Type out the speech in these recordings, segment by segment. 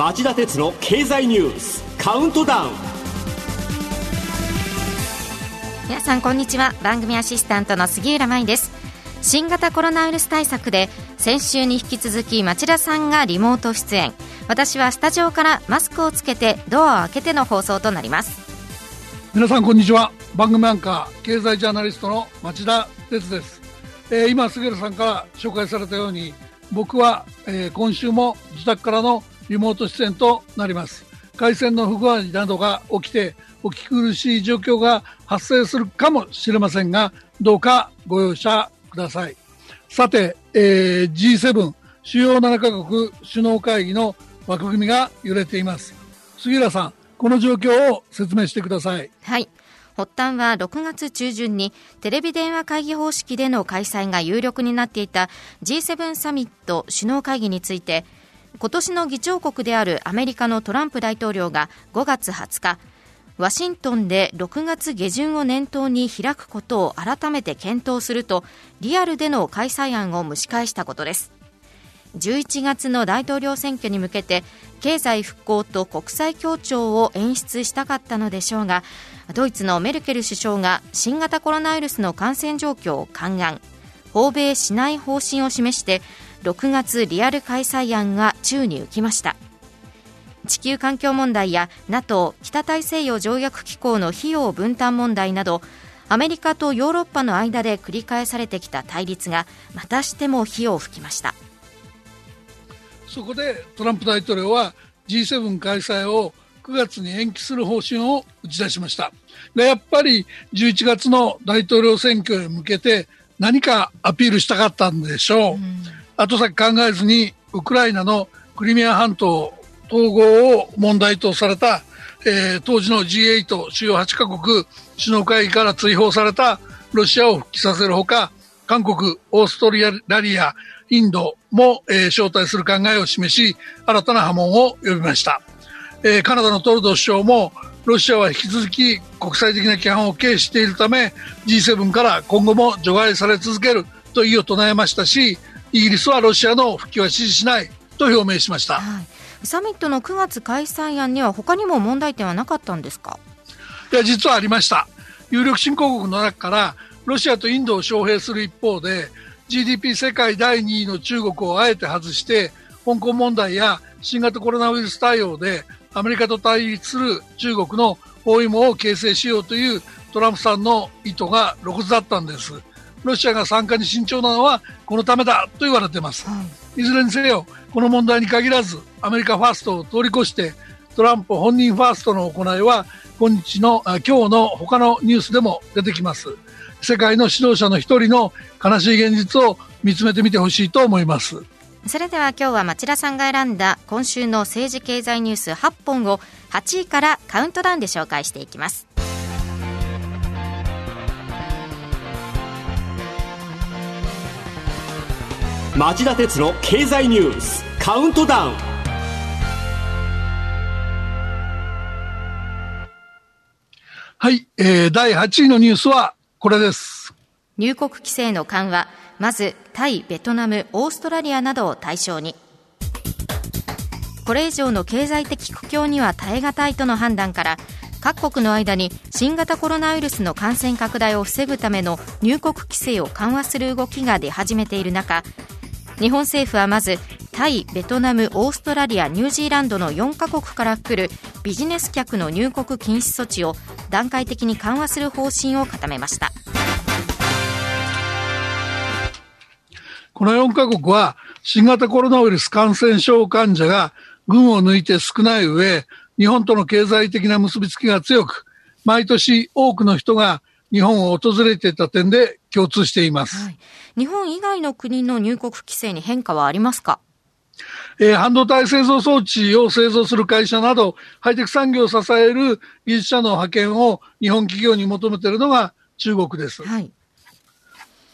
町田鉄の経済ニュースカウントダウン。皆さんこんにちは。番組アシスタントの杉浦舞です。新型コロナウイルス対策で先週に引き続き町田さんがリモート出演。私はスタジオからマスクをつけてドアを開けての放送となります。皆さんこんにちは。番組アンカー経済ジャーナリストの町田哲です、えー、今杉浦さんから紹介されたように僕は、えー、今週も自宅からのリモート出演となります。回線の不具合などが起きてお聞き苦しい状況が発生するかもしれませんがどうかご容赦ください。さて、えー、G7 主要7カ国首脳会議の枠組みが揺れています。杉浦さんこの状況を説明してください。はい。発端は6月中旬にテレビ電話会議方式での開催が有力になっていた G7 サミット首脳会議について今年の議長国であるアメリカのトランプ大統領が5月20日ワシントンで6月下旬を念頭に開くことを改めて検討するとリアルでの開催案を蒸し返したことです。11月の大統領選挙に向けて経済復興と国際協調を演出したかったのでしょうがドイツのメルケル首相が新型コロナウイルスの感染状況を勘案。訪米しない方針を示して6月リアル開催案が宙に浮きました。地球環境問題や NATO= 北大西洋条約機構の費用分担問題などアメリカとヨーロッパの間で繰り返されてきた対立がまたしても火を吹きました。そこでトランプ大統領は G7 開催を9月に延期する方針を打ち出しました。でやっぱり11月の大統領選挙へ向けて何かアピールしたかったんでしょう、うん、後先考えずにウクライナのクリミア半島統合を問題とされた、えー、当時の G8 主要8カ国首脳会議から追放されたロシアを復帰させるほか韓国、オーストリアラリア、インドも、えー、招待する考えを示し、新たな波紋を呼びました。えー、カナダのトルドー首相も、ロシアは引き続き国際的な規範を軽視しているため、G7 から今後も除外され続けると異を唱えましたし、イギリスはロシアの復帰は支持しないと表明しました。はい、サミットの9月開催案には他にも問題点はなかったんですか？いや、実はありました。有力新興国の中からロシアとインドを招聘する一方で、GDP 世界第2位の中国をあえて外して、香港問題や新型コロナウイルス対応でアメリカと対立する中国の包囲網を形成しようというトランプさんの意図が露骨だったんです。ロシアが参加に慎重なのはこのためだと言われています。いずれにせよ、この問題に限らず、アメリカファーストを通り越して、トランプ本人ファーストの行いは、今日の、今日の他のニュースでも出てきます。世界の指導者の一人の悲しい現実を見つめてみてほしいと思いますそれでは今日は町田さんが選んだ今週の政治経済ニュース8本を8位からカウントダウンで紹介していきます町田鉄の経済ニュースカウントダウンはい、えー、第8位のニュースはこれです。入国規制の緩和、まずタイ、ベトナム、オーストラリアなどを対象に。これ以上の経済的苦境には耐え難いとの判断から、各国の間に新型コロナウイルスの感染拡大を防ぐための入国規制を緩和する動きが出始めている中、日本政府はまずタイ、ベトナム、オーストラリア、ニュージーランドの4カ国から来るビジネス客の入国禁止措置を段階的に緩和する方針を固めました。この4カ国は新型コロナウイルス感染症患者が群を抜いて少ない上、日本との経済的な結びつきが強く、毎年多くの人が日本を訪れていた点で共通しています、はい、日本以外の国の入国規制に変化はありますか？えー、半導体製造装置を製造する会社など、ハイテク産業を支える技術者の派遣を日本企業に求めているのが中国です。はい、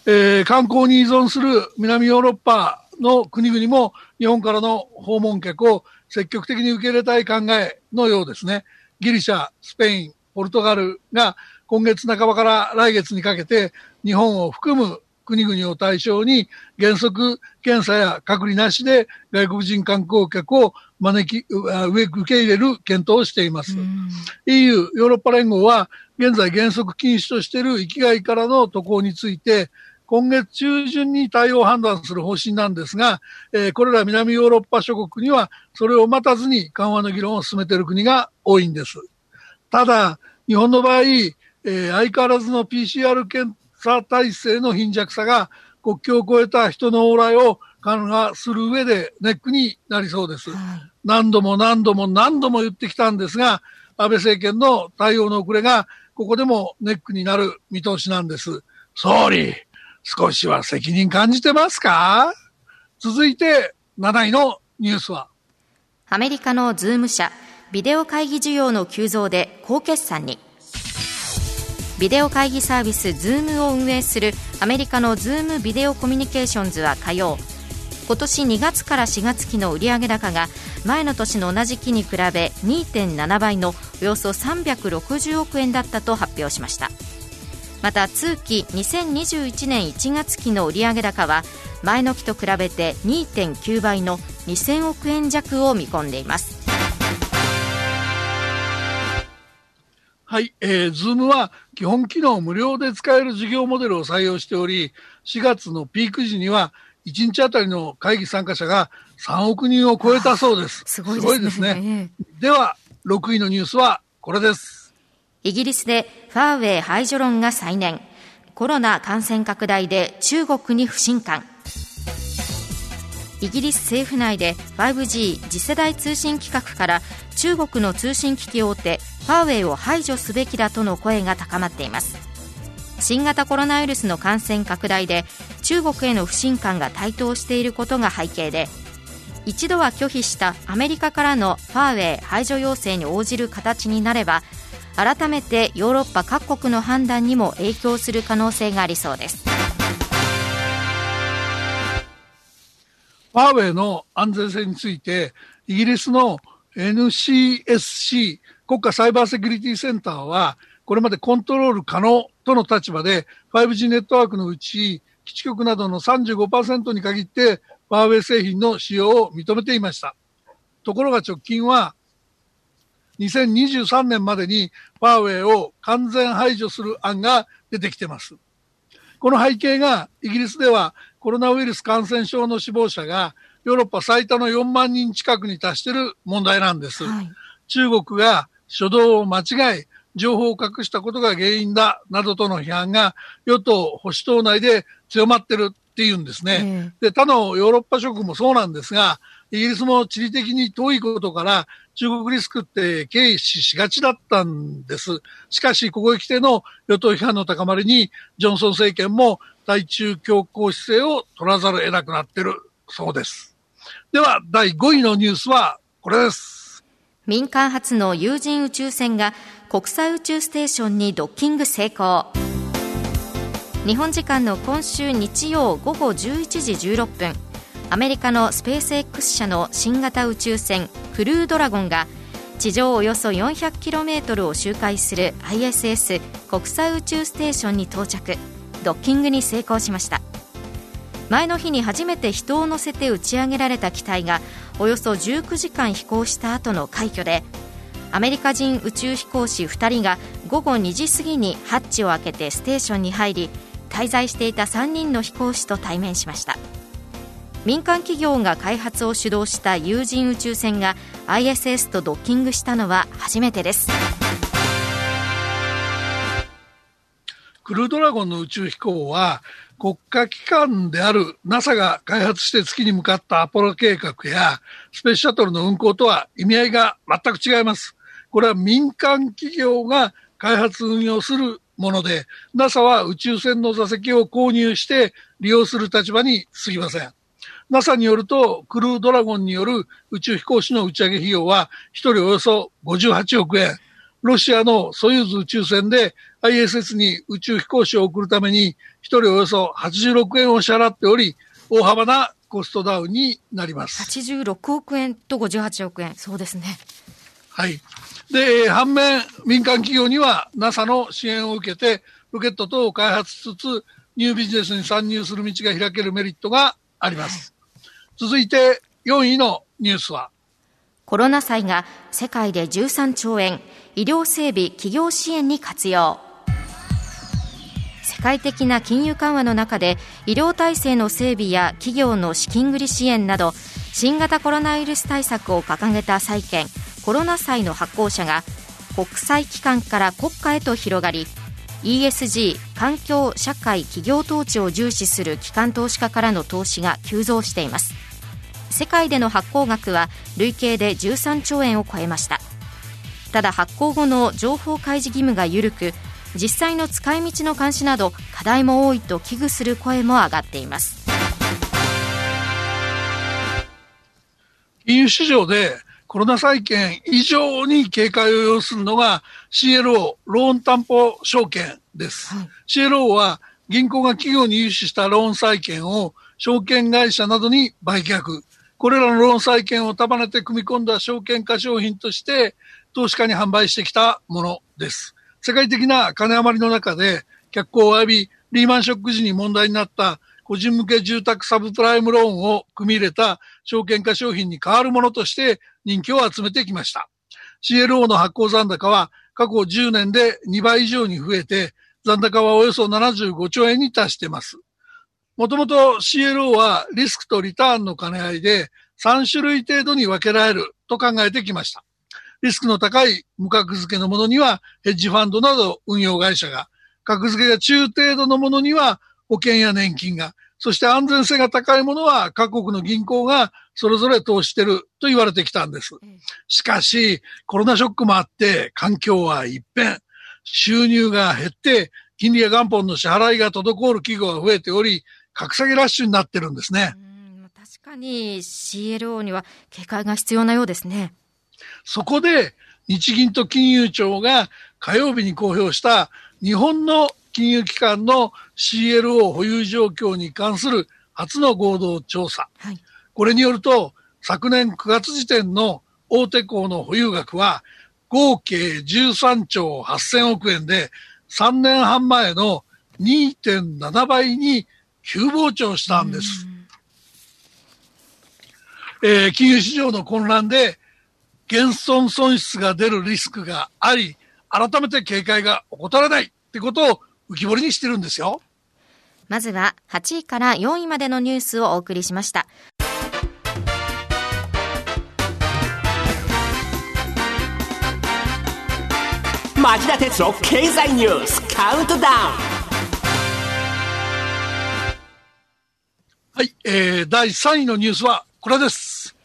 えー、観光に依存する南ヨーロッパの国々も日本からの訪問客を積極的に受け入れたい考えのようですね。ギリシャ、スペイン、ポルトガルが今月半ばから来月にかけて日本を含む国々を対象に原則検査や隔離なしで外国人観光客を招き、受け入れる検討をしています。EU、ヨーロッパ連合は、現在原則禁止としている域外からの渡航について、今月中旬に対応判断する方針なんですが、えー、これら南ヨーロッパ諸国には、それを待たずに緩和の議論を進めている国が多いんです。ただ、日本の場合、えー、相変わらずの PCR 検査体制の貧弱さが国境を越えた人の往来を緩和する上でネックになりそうです。はい、何度も何度も何度も言ってきたんですが、安倍政権の対応の遅れがここでもネックになる見通しなんです。総理、少しは責任感じてますか？続いて7位のニュースはアメリカのズーム社ビデオ会議需要の急増で好決算にビデオ会議サービス Zoom を運営するアメリカの Zoom ビデオコミュニケーションズは火曜。今年2月から4月期の売上高が前の年の同じ期に比べ2.7倍のおよそ360億円だったと発表しました。また通期2021年1月期の売上高は前の期と比べて2.9倍の2000億円弱を見込んでいます。はい、えー、ズームは基本機能無料で使える事業モデルを採用しており、4月のピーク時には1日あたりの会議参加者が3億人を超えたそうです。すごいですね。では、6位のニュースはこれです。イギリスでファーウェイ排除論が再燃。コロナ感染拡大で中国に不信感。イギリス政府内で 5G 次世代通信規格から中国の通信機器大手ファーウェイを排除すべきだとの声が高まっています。新型コロナウイルスの感染拡大で中国への不信感が台頭していることが背景で一度は拒否したアメリカからのファーウェイ排除要請に応じる形になれば改めてヨーロッパ各国の判断にも影響する可能性がありそうです。ファーウェイの安全性についてイギリスの NCSC 国家サイバーセキュリティセンターはこれまでコントロール可能との立場で 5G ネットワークのうち基地局などの35%に限ってファーウェイ製品の使用を認めていました。ところが直近は2023年までにファーウェイを完全排除する案が出てきてます。この背景がイギリスではコロナウイルス感染症の死亡者がヨーロッパ最多の4万人近くに達している問題なんです。はい、中国が初動を間違い、情報を隠したことが原因だ、などとの批判が与党・保守党内で強まってるっていうんですね。で、他のヨーロッパ諸国もそうなんですが、イギリスも地理的に遠いことから中国リスクって軽視しがちだったんです。しかし、ここへ来ての与党批判の高まりに、ジョンソン政権も対中強硬姿勢を取らざるを得なくなってるそうです。では、第5位のニュースはこれです。民間初の有人宇宙船が国際宇宙ステーションにドッキング成功。日本時間の今週日曜午後11時16分、アメリカのスペース X 社の新型宇宙船クルードラゴンが地上およそ 400km を周回する ISS 国際宇宙ステーションに到着。ドッキングに成功しました。前の日に初めて人を乗せて打ち上げられた機体がおよそ19時間飛行した後の快挙でアメリカ人宇宙飛行士2人が午後2時過ぎにハッチを開けてステーションに入り滞在していた3人の飛行士と対面しました。民間企業が開発を主導した有人宇宙船が ISS とドッキングしたのは初めてですクルードラゴンの宇宙飛行は国家機関である NASA が開発して月に向かったアポロ計画やスペースシャトルの運航とは意味合いが全く違います。これは民間企業が開発運用するもので、NASA は宇宙船の座席を購入して利用する立場に過ぎません。NASA によると、クルードラゴンによる宇宙飛行士の打ち上げ費用は、1人およそ58億円。ロシアのソユーズ宇宙船で ISS に宇宙飛行士を送るために、1人およそ86円を支払っており、大幅なコストダウンになります。86億円と58億円、そうですね。はい。で、反面、民間企業には NASA の支援を受けて、ロケット等を開発しつつ、ニュービジネスに参入する道が開けるメリットがあります。続いて4位のニュースは？コロナ債が世界で13兆円、医療整備、企業支援に活用。世界的な金融緩和の中で医療体制の整備や企業の資金繰り支援など新型コロナウイルス対策を掲げた債券コロナ債の発行者が国際機関から国家へと広がり ESG 環境社会企業統治を重視する機関投資家からの投資が急増しています。世界での発行額は累計で13兆円を超えました。ただ発行後の情報開示義務が緩く実際の使い道の監視など課題も多いと危惧する声も上がっています。金融市場でコロナ債券以上に警戒を要するのが CLO、ローン担保証券です。はい、CLO は銀行が企業に融資したローン債券を証券会社などに売却。これらのローン債券を束ねて組み込んだ証券化商品として投資家に販売してきたものです。世界的な金余りの中で脚光を浴び、リーマンショック時に問題になった個人向け住宅サブプライムローンを組み入れた証券化商品に変わるものとして人気を集めてきました。CLO の発行残高は過去10年で2倍以上に増えて、残高はおよそ75兆円に達しています。もともと CLO はリスクとリターンの兼ね合いで3種類程度に分けられると考えてきました。リスクの高い無格付けのものにはヘッジファンドなど運用会社が、格付けが中程度のものには保険や年金が、そして安全性が高いものは各国の銀行がそれぞれ投資してると言われてきたんです。しかし、コロナショックもあって環境は一変。収入が減って、金利や元本の支払いが滞る企業が増えており、格下げラッシュになってるんですね。確かに CLO には警戒が必要なようですね。そこで日銀と金融庁が火曜日に公表した日本の金融機関の CLO 保有状況に関する初の合同調査。はい、これによると、昨年9月時点の大手行の保有額は合計13兆8000億円で、3年半前の2.7倍に急膨張したんです。えー、金融市場の混乱で減損損失が出るリスクがあり、改めて警戒が怠らないってことを浮き彫りにしてるんですよ。まずは8位から4位までのニュースをお送りしました。町田鉄道経済ニュースカウントダウンはい、えー、第3位のニュースはこれです。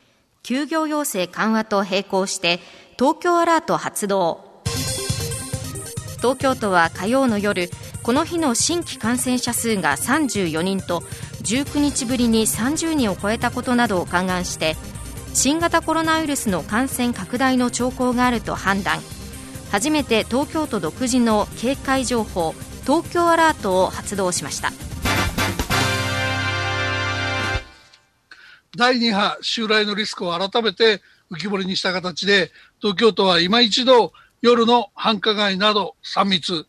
休業要請緩和と並行して東京アラート発動東京都は火曜の夜この日の新規感染者数が34人と19日ぶりに30人を超えたことなどを勘案して新型コロナウイルスの感染拡大の兆候があると判断。初めて東京都独自の警戒情報東京アラートを発動しました。第2波襲来のリスクを改めて浮き彫りにした形で東京都は今一度夜の繁華街など3密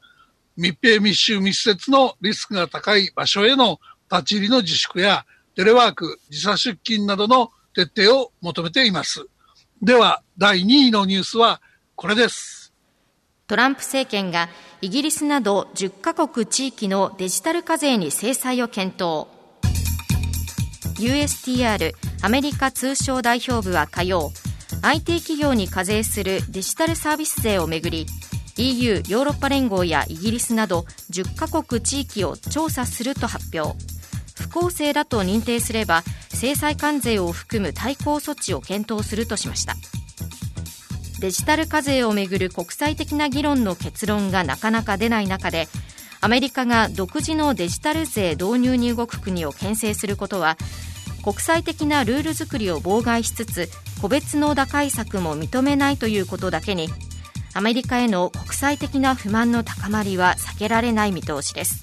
密閉密集密接のリスクが高い場所への立ち入りの自粛やテレワーク、時差出勤などの徹底を求めています。では、第2位のニュースはこれです。トランプ政権がイギリスなど10カ国地域のデジタル課税に制裁を検討。USTR アメリカ通商代表部は火曜 IT 企業に課税するデジタルサービス税をめぐり EU= ヨーロッパ連合やイギリスなど10カ国地域を調査すると発表。不公正だと認定すれば制裁関税を含む対抗措置を検討するとしました。デジタル課税をめぐる国際的な議論の結論がなかなか出ない中でアメリカが独自のデジタル税導入に動く国を牽制することは国際的なルール作りを妨害しつつ個別の打開策も認めないということだけにアメリカへの国際的な不満の高まりは避けられない見通しです。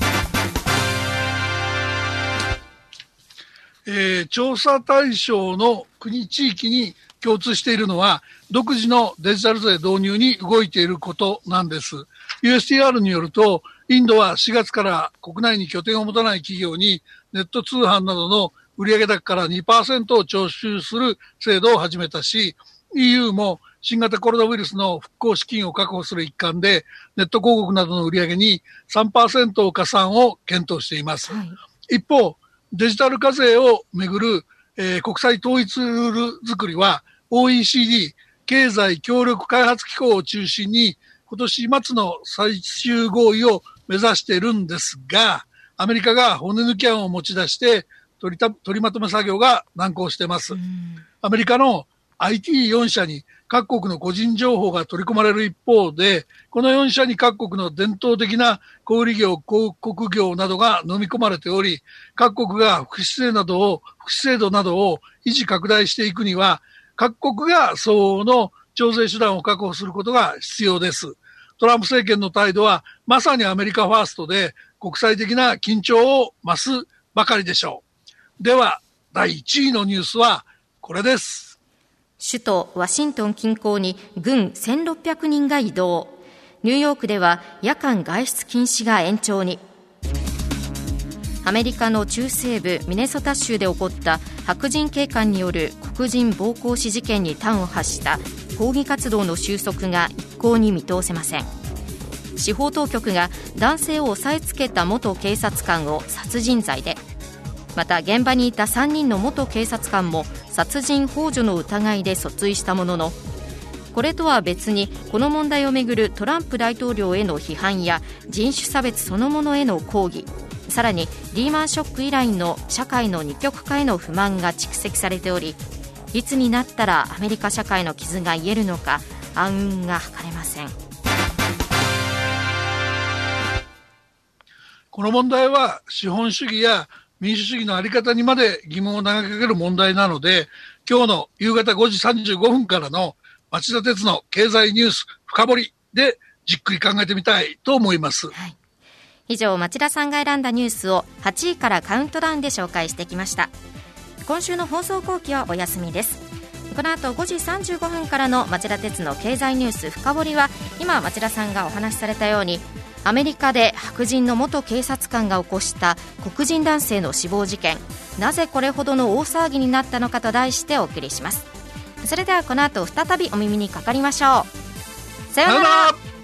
えー、調査対象の国地域に共通しているのは独自のデジタル税導入に動いていることなんです。USTR によるとインドは4月から国内に拠点を持たない企業にネット通販などの売上高から2%を徴収する制度を始めたし、EU も新型コロナウイルスの復興資金を確保する一環で、ネット広告などの売り上げに3%を加算を検討しています。はい、一方、デジタル課税をめぐる、えー、国際統一ルール作りは OECD 経済協力開発機構を中心に今年末の最終合意を目指しているんですが、アメリカが骨抜き案を持ち出して取りた取りまとめ作業が難航しています。アメリカの IT4 社に各国の個人情報が取り込まれる一方で、この4社に各国の伝統的な小売業、広告業などが飲み込まれており、各国が福祉制などを、福祉制度などを維持拡大していくには、各国が相応の調整手段を確保することが必要です。トランプ政権の態度はまさにアメリカファーストで国際的な緊張を増すばかりでしょう。では、第1位のニュースはこれです。首都ワシントン近郊に軍1600人が移動。ニューヨークでは夜間外出禁止が延長に。アメリカの中西部ミネソタ州で起こった白人警官による黒人暴行死事件に端を発した抗議活動の収束が一向に見通せません。司法当局が男性を押さえつけた元警察官を殺人罪で。また現場にいた3人の元警察官も殺人幇助の疑いで訴追したもののこれとは別にこの問題をめぐるトランプ大統領への批判や人種差別そのものへの抗議さらにリーマンショック以来の社会の二極化への不満が蓄積されておりいつになったらアメリカ社会の傷が癒えるのか暗雲が図れません。この問題は資本主義や民主主義のあり方にまで疑問を投げかける問題なので、今日の夕方5時35分からの町田鉄の経済ニュース深掘りでじっくり考えてみたいと思います。はい、以上、町田さんが選んだニュースを8位からカウントダウンで紹介してきました。今週の放送後期はお休みです。この後5時35分からの町田鉄の経済ニュース深掘りは今町田さんがお話しされたようにアメリカで白人の元警察官が起こした黒人男性の死亡事件。なぜこれほどの大騒ぎになったのかと題してお送りします。それではこの後再びお耳にかかりましょう。さようなら。